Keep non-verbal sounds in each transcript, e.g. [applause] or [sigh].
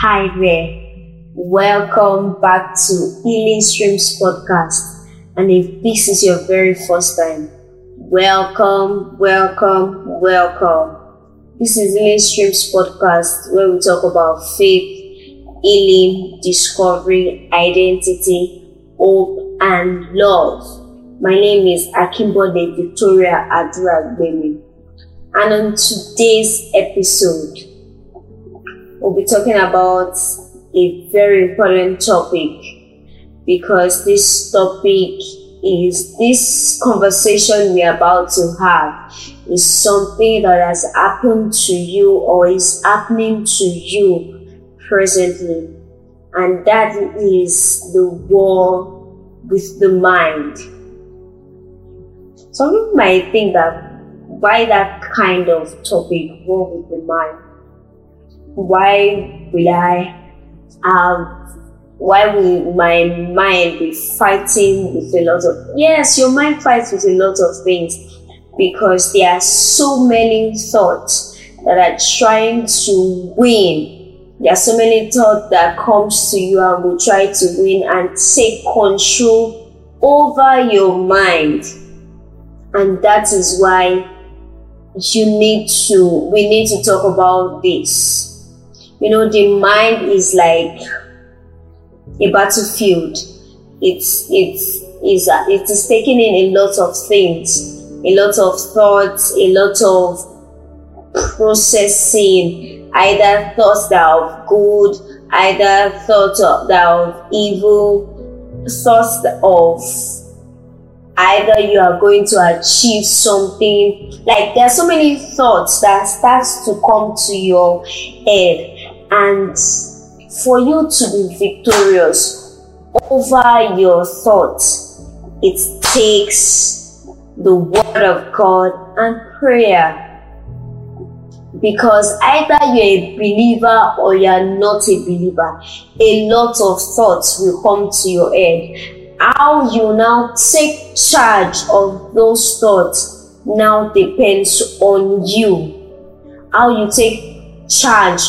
Hi there. Welcome back to Healing Streams podcast. And if this is your very first time, welcome, welcome, welcome. This is Healing Streams podcast where we talk about faith, healing, discovery, identity, hope, and love. My name is Akinbode Victoria Adura. And on today's episode, we'll be talking about a very important topic because this topic is this conversation we're about to have is something that has happened to you or is happening to you presently, and that is the war with the mind. Some people might think that why that kind of topic, war with the mind? Why will I have why will my mind be fighting with a lot of yes your mind fights with a lot of things because there are so many thoughts that are trying to win. There are so many thoughts that comes to you and will try to win and take control over your mind. And that is why you need to we need to talk about this you know the mind is like a battlefield. It's it's is uh, it is taking in a lot of things a lot of thoughts a lot of processing either thoughts that are good either thoughts of, that are of evil thoughts of either you are going to achieve something. Like there are so many thoughts that starts to come to your head and for you to be victorious over your thoughts it takes the word of god and prayer because either you're a believer or you're not a believer a lot of thoughts will come to your head how you now take charge of those thoughts now depends on you. How you take charge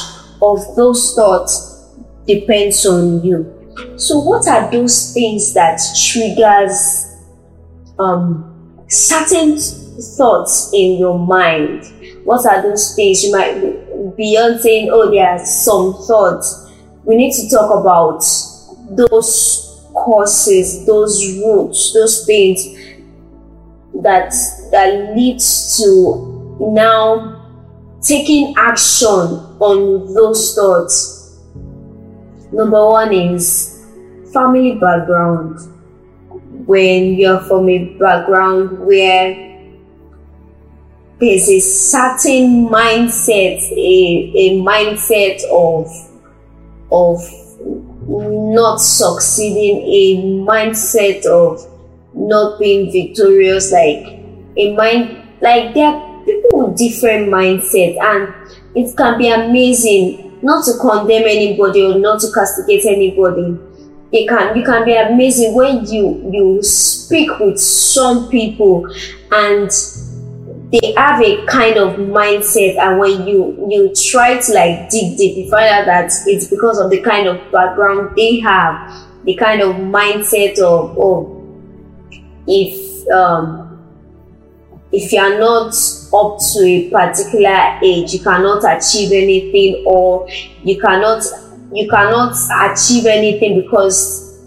of those thoughts depends on you. So what are those things that triggers um, certain thoughts in your mind? What are those things you might be beyond saying, oh, there are some thoughts. We need to talk about those causes, those roots, those things that that leads to now taking action on those thoughts. Number one is family background. When you're from a background where there's a certain mindset, a, a mindset of of not succeeding, a mindset of not being victorious, like a mind, like are people with different mindset, and it can be amazing not to condemn anybody or not to castigate anybody. It can you can be amazing when you you speak with some people and they have a kind of mindset and when you you try to like dig deep you find out that it's because of the kind of background they have the kind of mindset of oh if um if you are not up to a particular age you cannot achieve anything or you cannot you cannot achieve anything because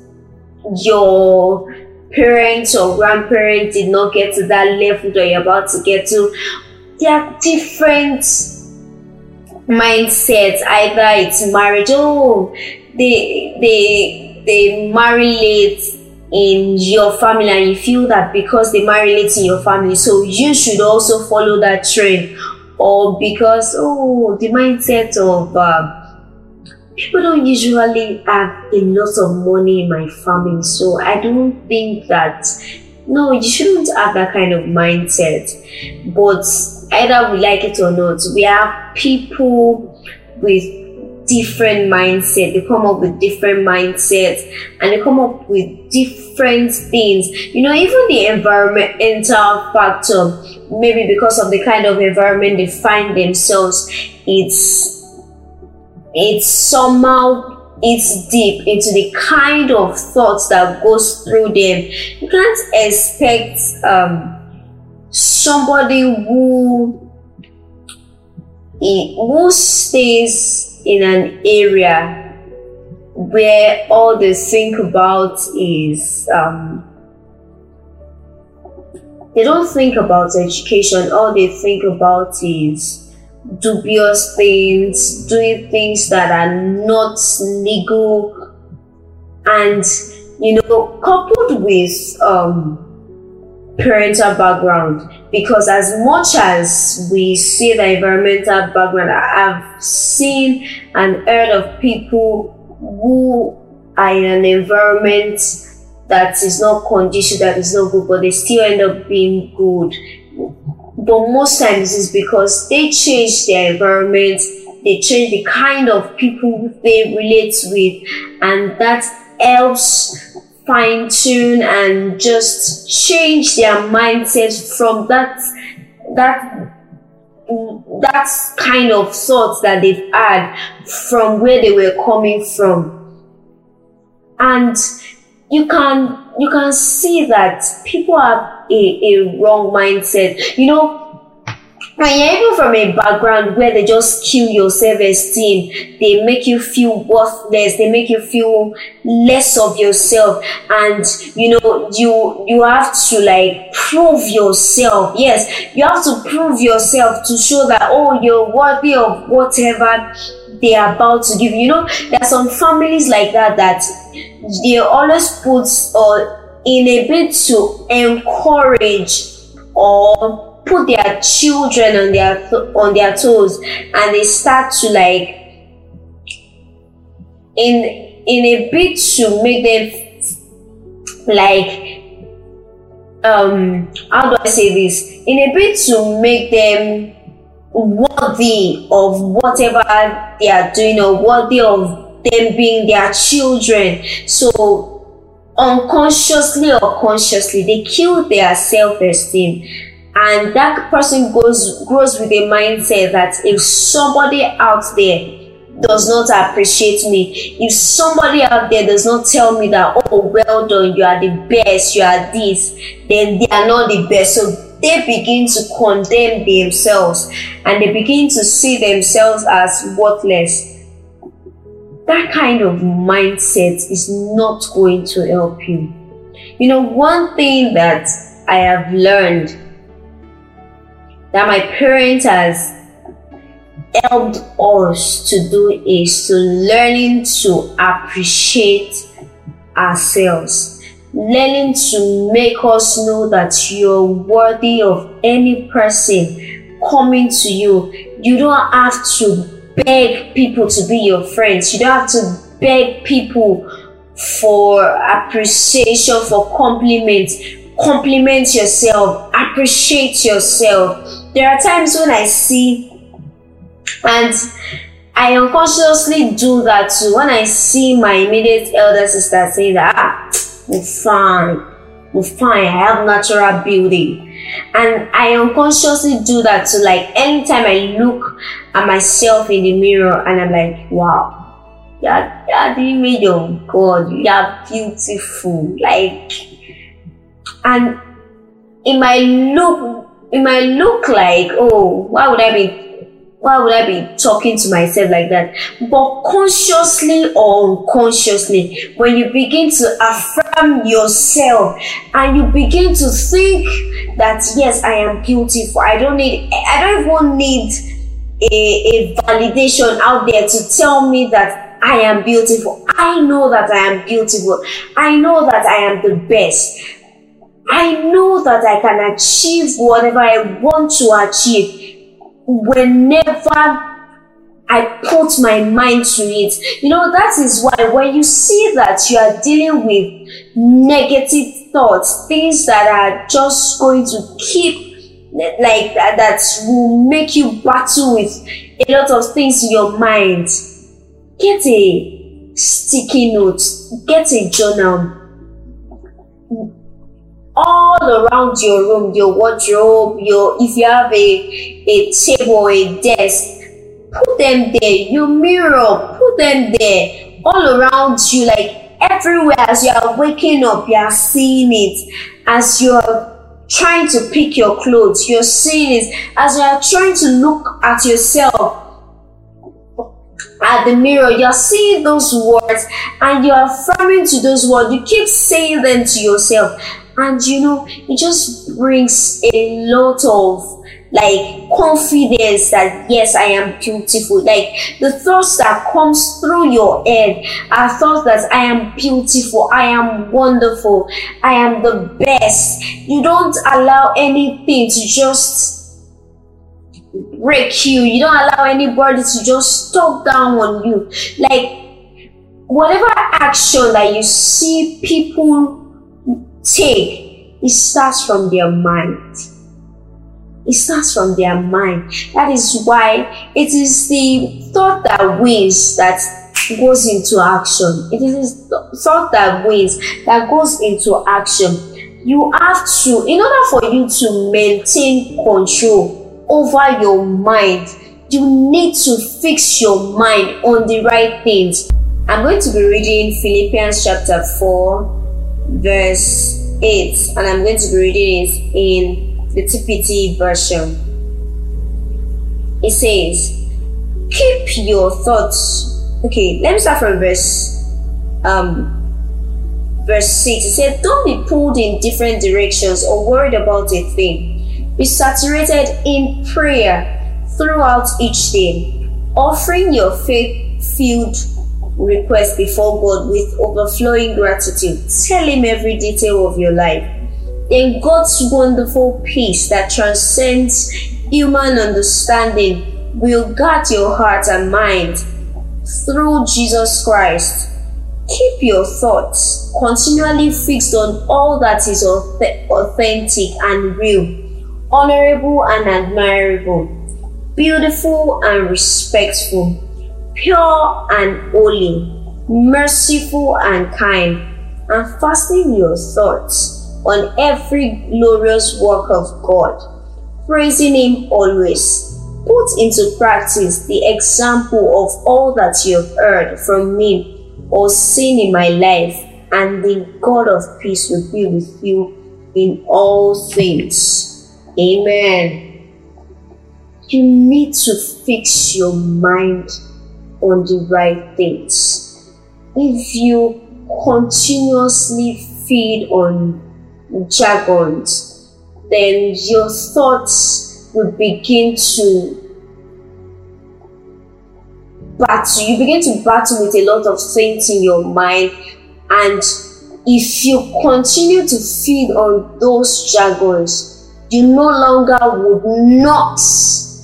your parents or grandparents did not get to that level that you're about to get to. There are different mindsets. Either it's marriage, oh, they they they marry late in your family and you feel that because they marry late in your family, so you should also follow that trend. Or because oh the mindset of uh, people don't usually have a lot of money in my family, so I don't think that no, you shouldn't have that kind of mindset. But either we like it or not, we have people with different mindset. They come up with different mindsets and they come up with different things. You know, even the environmental factor, maybe because of the kind of environment they find themselves, it's it's somehow it's deep into the kind of thoughts that goes through them. You can't expect um, somebody who who stays in an area where all they think about is um, they don't think about education. All they think about is dubious things doing things that are not legal. And you know coupled with um, parental background because as much as we see the environmental background i've seen and heard of people who are in an environment that is not conducive, that is not good, but they still end up being good. But most times it's because they change their environment, they change the kind of people they relate with, and that helps fine tune and just change their mindset from that that that kind of thoughts that they've had from where they were coming from. And you can you can see that people have a, a wrong mindset. You know, you're even from a background where they just kill your self-esteem, they make you feel worthless, they make you feel less of yourself, and you know you you have to like prove yourself. Yes, you have to prove yourself to show that oh you're worthy of whatever they are about to give. You know, there are some families like that that they always put or uh, in a bit to encourage or put their children on their on their toes and they start to like in in a bit to make them like um how do I say this? In a bit to make them worthy of whatever they are doing or worthy of them being their children. So unconsciously or consciously they kill their self-esteem and that person goes grows with a mindset that if somebody out there does not appreciate me if somebody out there does not tell me that oh well done you are the best you are this then they are not the best. So they begin to condemn themselves and they begin to see themselves as worthless. That kind of mindset is not going to help you. You know one thing that i have learned that my parents has helped us to do is to learning to appreciate ourselves. Learning to make us know that you're worthy of any person coming to you. You don't have to beg people to be your friends. You don't have to beg people for appreciation for compliments compliment yourself appreciate yourself there are times when I see, and I unconsciously do that too. When I see my immediate elder sister say that, ah, I'm fine, I'm fine, I have natural beauty. And I unconsciously do that too. Like anytime I look at myself in the mirror and I'm like, wow, you're, you're the image of God, you're beautiful. Like, and it might look it might look like, oh, why would I be why would I be talking to myself like that? But consciously or unconsciously, when you begin to affirm yourself and you begin to think that yes, I am beautiful. I don't need I don't even need a, a validation out there to tell me that I am beautiful. I know that I am beautiful. I know that I am the best. I know that I can achieve whatever I want to achieve whenever I put my mind to it. You know, that is why when you see that you are dealing with negative thoughts, things that are just going to keep like that, that will make you battle with a lot of things in your mind, get a sticky note, get a journal all around your room, your wardrobe, your if you have a a table a desk, put them there. Your mirror, put them there. All around you, like everywhere as you are waking up, you are seeing it. As you're trying to pick your clothes, you're seeing it. As you are trying to look at yourself, at the mirror, you're seeing those words and you're affirming to those words. You keep saying them to yourself. And you know, it just brings a lot of like confidence that yes i am beautiful. Like the thoughts that comes through your head are thoughts that i am beautiful i am wonderful i am the best. You don't allow anything to just break you. You don't allow anybody to just talk down on you. Like whatever action that you see people take it starts from their mind it starts from their mind. That is why it is the thought that wins that goes into action. It is thought that wins that goes into action. You have to, in order for you to maintain control over your mind, you need to fix your mind on the right things. I'm going to be reading Philippians chapter 4, verse 8, and I'm going to be reading it in the TPT version. It says, keep your thoughts. Okay, let me start from verse um verse 6. It said, Don't be pulled in different directions or worried about a thing. Be saturated in prayer throughout each day, offering your faith filled request before God with overflowing gratitude. Tell Him every detail of your life then God's wonderful peace that transcends human understanding will guard your heart and mind through Jesus Christ. Keep your thoughts continually fixed on all that is authentic and real, honorable and admirable, beautiful and respectful, pure and holy, merciful and kind, and fasten your thoughts on every glorious work of God, praising Him always. Put into practice the example of all that you have heard from me or seen in my life, and the God of peace will be with you in all things. Amen. You need to fix your mind on the right things. If you continuously feed on jargons, then your thoughts will begin to battle. You begin to battle with a lot of things in your mind, and if you continue to feed on those jargons, you no longer would not,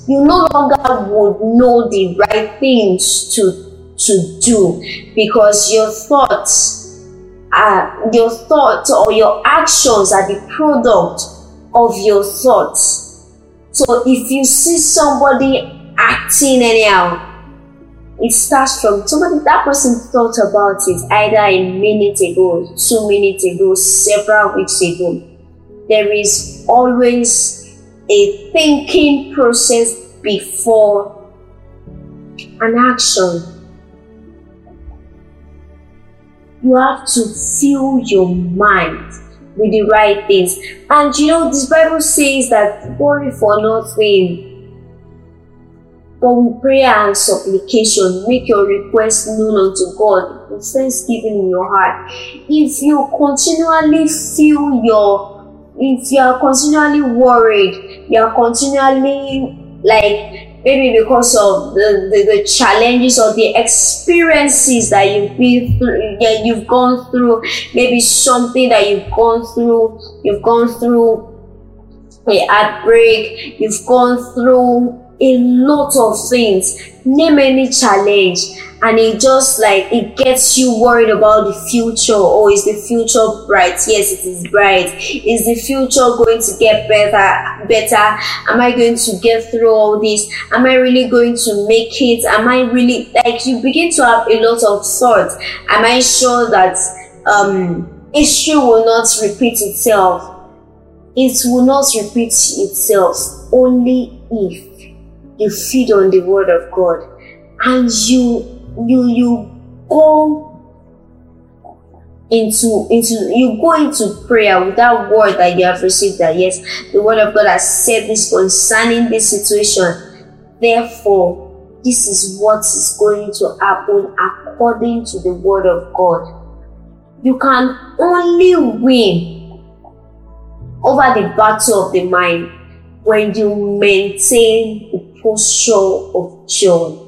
you no longer would know the right things to to do because your thoughts uh, your thoughts or your actions are the product of your thoughts. So if you see somebody acting anyhow, it starts from somebody that person thought about it either a minute ago, two minutes ago, several weeks ago. There is always a thinking process before an action you have to fill your mind with the right things. And you know, this Bible says that worry for nothing. But with prayer and supplication, make your request known unto God with thanksgiving in your heart. If you continually feel your, if you are continually worried, you are continually like maybe because of the, the, the, challenges or the experiences that you've been through yeah, you've gone through maybe something that you've gone through you've gone through a heartbreak you've gone through a lot of things name any challenge and it just like it gets you worried about the future oh is the future bright? Yes it is bright. Is the future going to get better better? Am i going to get through all this? Am i really going to make it? Am i really like you begin to have a lot of thoughts. Am i sure that um history will not repeat itself? It will not repeat itself. Only if you feed on the word of God and you you you go into into you go into prayer with that word that you have received that yes the word of God has said this concerning this situation. Therefore this is what is going to happen according to the word of God. You can only win over the battle of the mind when you maintain the posture of joy.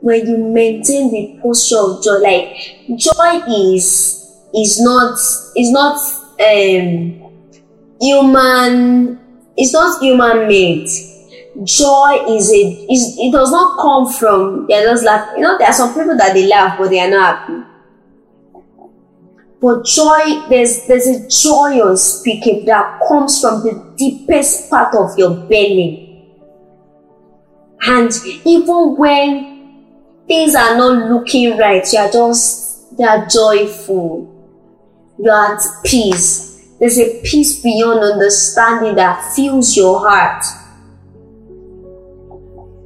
When you maintain the posture of joy like joy is is not is not um human it's not human made. Joy is a is it does not come from they're just like you know there are some people that they laugh but they are not happy but joy there's there's a joy unspeakable that comes from the deepest part of your belly and even when things are not looking right, you are just, you are joyful. You are at peace. There's a peace beyond understanding that fills your heart.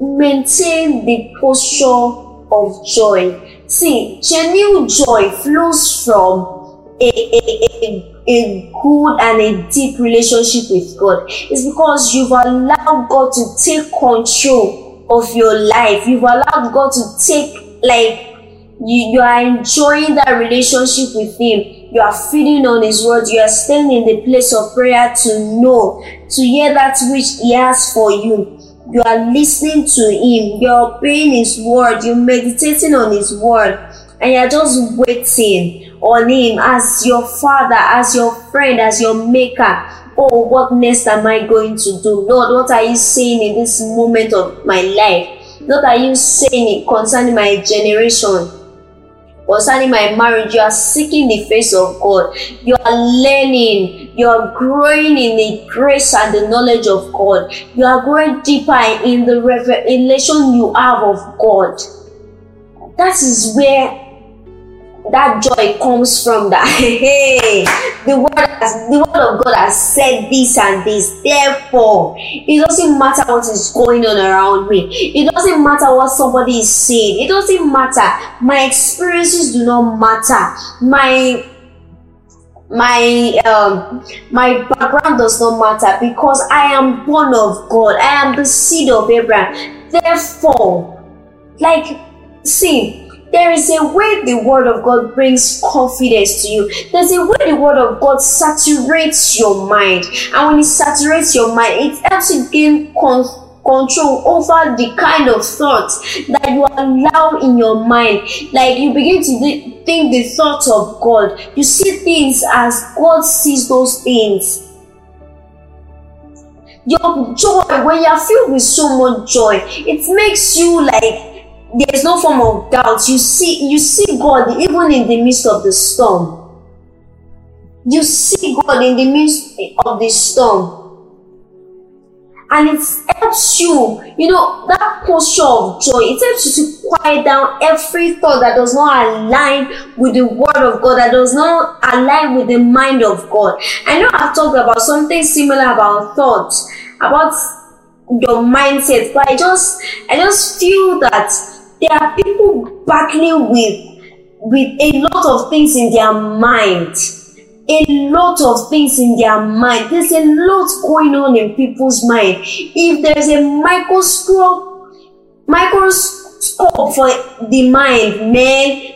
Maintain the posture of joy. See, genuine joy flows from a, a, a, a good and a deep relationship with God. It's because you've allowed God to take control of your life. You've allowed God to take, like, you, you are enjoying that relationship with Him. You are feeding on His word. You are staying in the place of prayer to know, to hear that which He has for you. You are listening to Him. You're obeying His word. You're meditating on His word. And you're just waiting on Him as your Father, as your friend, as your Maker oh, what next am I going to do? Lord, what are you saying in this moment of my life? What are you saying concerning my generation? Concerning my marriage, you are seeking the face of God. You are learning. You are growing in the grace and the knowledge of God. You are growing deeper in the revelation you have of God. That is where that joy comes from that [laughs] hey the word has, the word of god has said this and this. Therefore it doesn't matter what is going on around me. It doesn't matter what somebody is saying. It doesn't matter. My experiences do not matter. My my um my background does not matter because i am born of god. I am the seed of abraham. Therefore like see there is a way the word of God brings confidence to you. There's a way the word of God saturates your mind. And when it saturates your mind, it helps you gain con- control over the kind of thoughts that you allow in your mind. Like you begin to think the thoughts of God. You see things as God sees those things your joy when you're filled with so much joy it makes you like there's no form of doubt. You see, you see God even in the midst of the storm. You see God in the midst of the storm. And it helps you, you know, that posture of joy, it helps you to quiet down every thought that does not align with the word of God, that does not align with the mind of God. I know I've talked about something similar about thoughts, about your mindset, but I just I just feel that there are people battling with with a lot of things in their mind. A lot of things in their mind. There's a lot going on in people's mind. If there's a microscope microscope for the mind man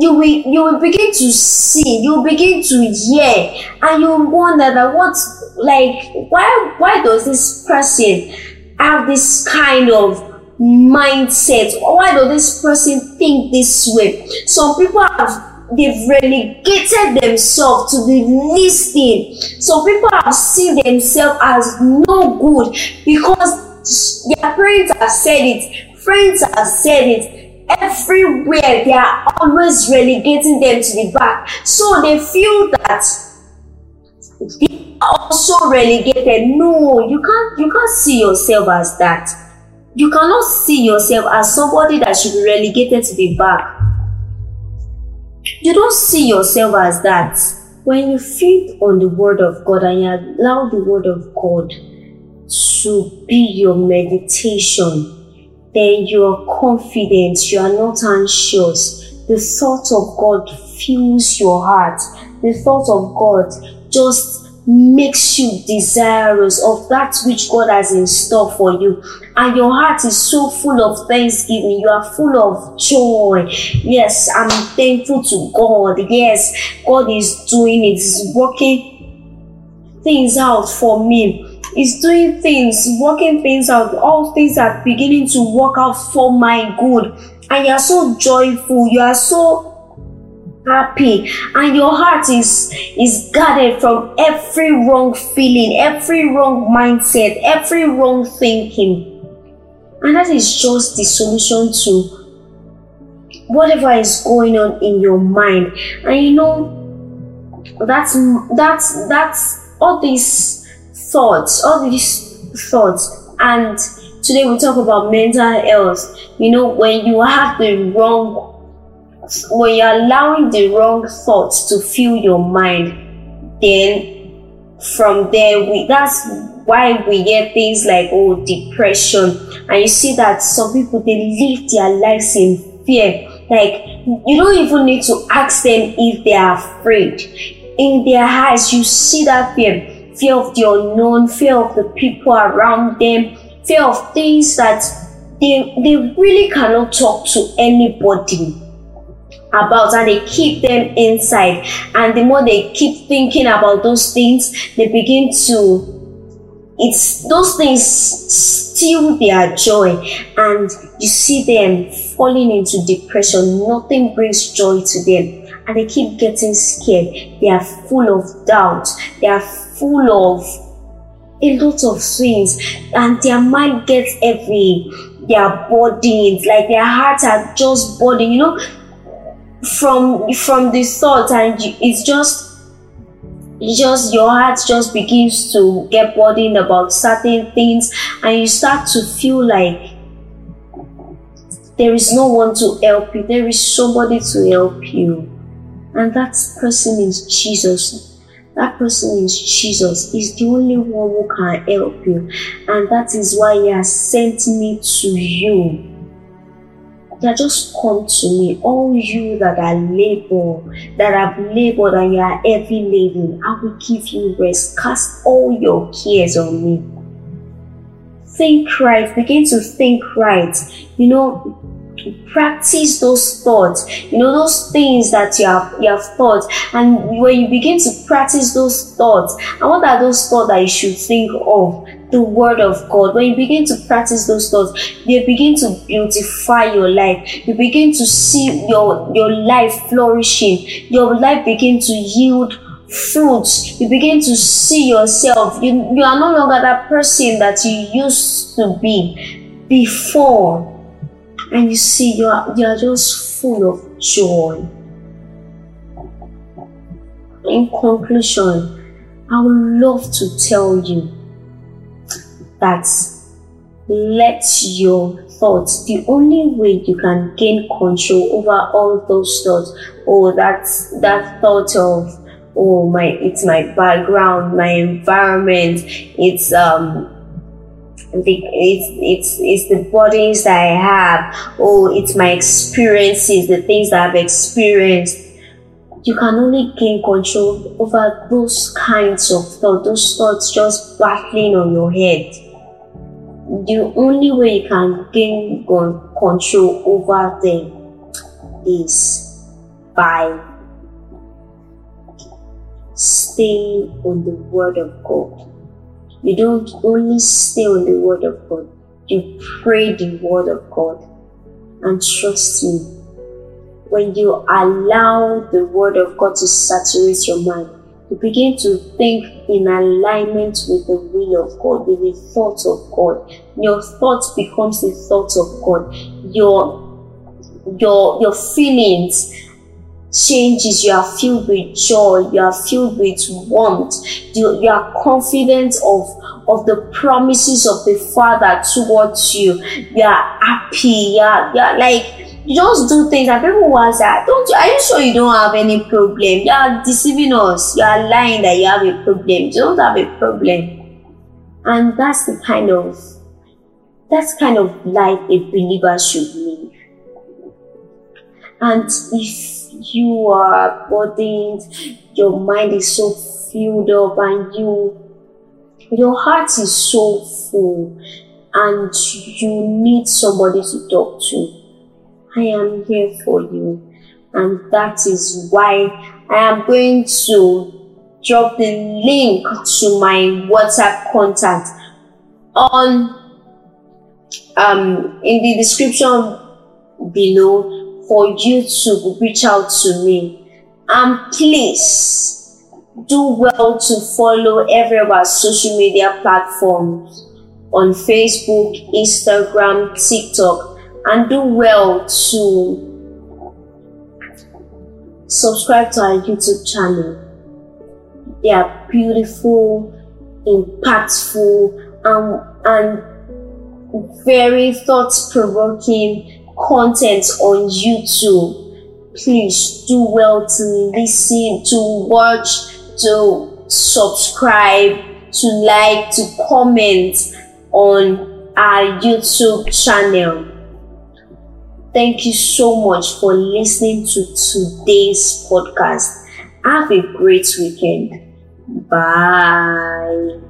you will you will begin to see you will begin to hear and you wonder that what like why why does this person have this kind of mindset. Why does this person think this way? Some people have they've relegated themselves to the least thing. Some people have seen themselves as no good because their parents have said it, friends have said it. Everywhere they are always relegating them to the back. So they feel that they are also relegated. No, you can't you can't see yourself as that you cannot see yourself as somebody that should be relegated to the back. You don't see yourself as that. When you feed on the word of God and you allow the word of God to be your meditation, then you are confident, you are not anxious. The thought of God fills your heart. The thought of God just makes you desirous of that which God has in store for you. And your heart is so full of thanksgiving. You are full of joy. Yes, I'm thankful to God. Yes, God is doing it. He's working things out for me. He's doing things, working things out. All things are beginning to work out for my good. And you are so joyful. You are so happy. And your heart is is guarded from every wrong feeling every wrong mindset every wrong thinking. And that is just the solution to whatever is going on in your mind. And you know that's that's that's all these thoughts all these thoughts. And today we talk about mental health. You know when you have the wrong when you're allowing the wrong thoughts to fill your mind, then from there we that's why we hear things like oh depression. And you see that some people they live their lives in fear. Like you don't even need to ask them if they are afraid. In their eyes you see that fear. Fear of the unknown fear of the people around them fear of things that they, they really cannot talk to anybody about and they keep them inside. And the more they keep thinking about those things they begin to it's those things steal their joy. And you see them falling into depression. Nothing brings joy to them. And they keep getting scared. They are full of doubt. They are full of a lot of things. And their mind gets heavy their bodies like their hearts are just burdened you know from from the thought and it's just just your heart just begins to get burdened about certain things and you start to feel like there is no one to help you there is somebody to help you. And that person is jesus. That person is jesus. He's the only one who can help you. And that is why he has sent me to you just come to me, all you that are labor, that have labored and you are heavy laden, I will give you rest. Cast all your cares on me. Think right, begin to think right. You know, practice those thoughts you know those things that you have you have thought and when you begin to practice those thoughts and what are those thoughts that you should think of the word of god. When you begin to practice those thoughts they begin to beautify your life. You begin to see your your life flourishing. Your life begin to yield fruits you begin to see yourself. You, you are no longer that person that you used to be before. And you see you are you are just full of joy. In conclusion, I would love to tell you that let your thoughts the only way you can gain control over all those thoughts or that that thought of oh my it's my background my environment it's um the, it's it's it's the bodies that I have. Oh, it's my experiences, the things that I've experienced. You can only gain control over those kinds of thoughts, those thoughts just battling on your head. The only way you can gain control over them is by staying on the Word of God you don't only stay on the Word of God, you pray the Word of God. And trust me, when you allow the Word of God to saturate your mind, you begin to think in alignment with the will of God, with the thoughts of God. Your thoughts becomes the thoughts of God. Your your your feelings changes, you are filled with joy, you are filled with warmth, you, you are confident of, of the promises of the Father towards you, you are happy, you are, you are like, you just do things and people will say, ah, don't you, are you sure you don't have any problem? You are deceiving us, you are lying that you have a problem, you don't have a problem. And that's the kind of that's kind of life a believer should live. And if you are burdened, your mind is so filled up and you your heart is so full and you need somebody to talk to. I am here for you. And that is why I am going to drop the link to my WhatsApp contact on um, in the description below for you to reach out to me. And please do well to follow every of our social media platforms on Facebook, Instagram, TikTok, and do well to subscribe to our YouTube channel. They are beautiful, impactful, and, and very thought provoking content on YouTube. Please do well to listen, to watch, to subscribe, to like, to comment on our YouTube channel. Thank you so much for listening to today's podcast. Have a great weekend. Bye.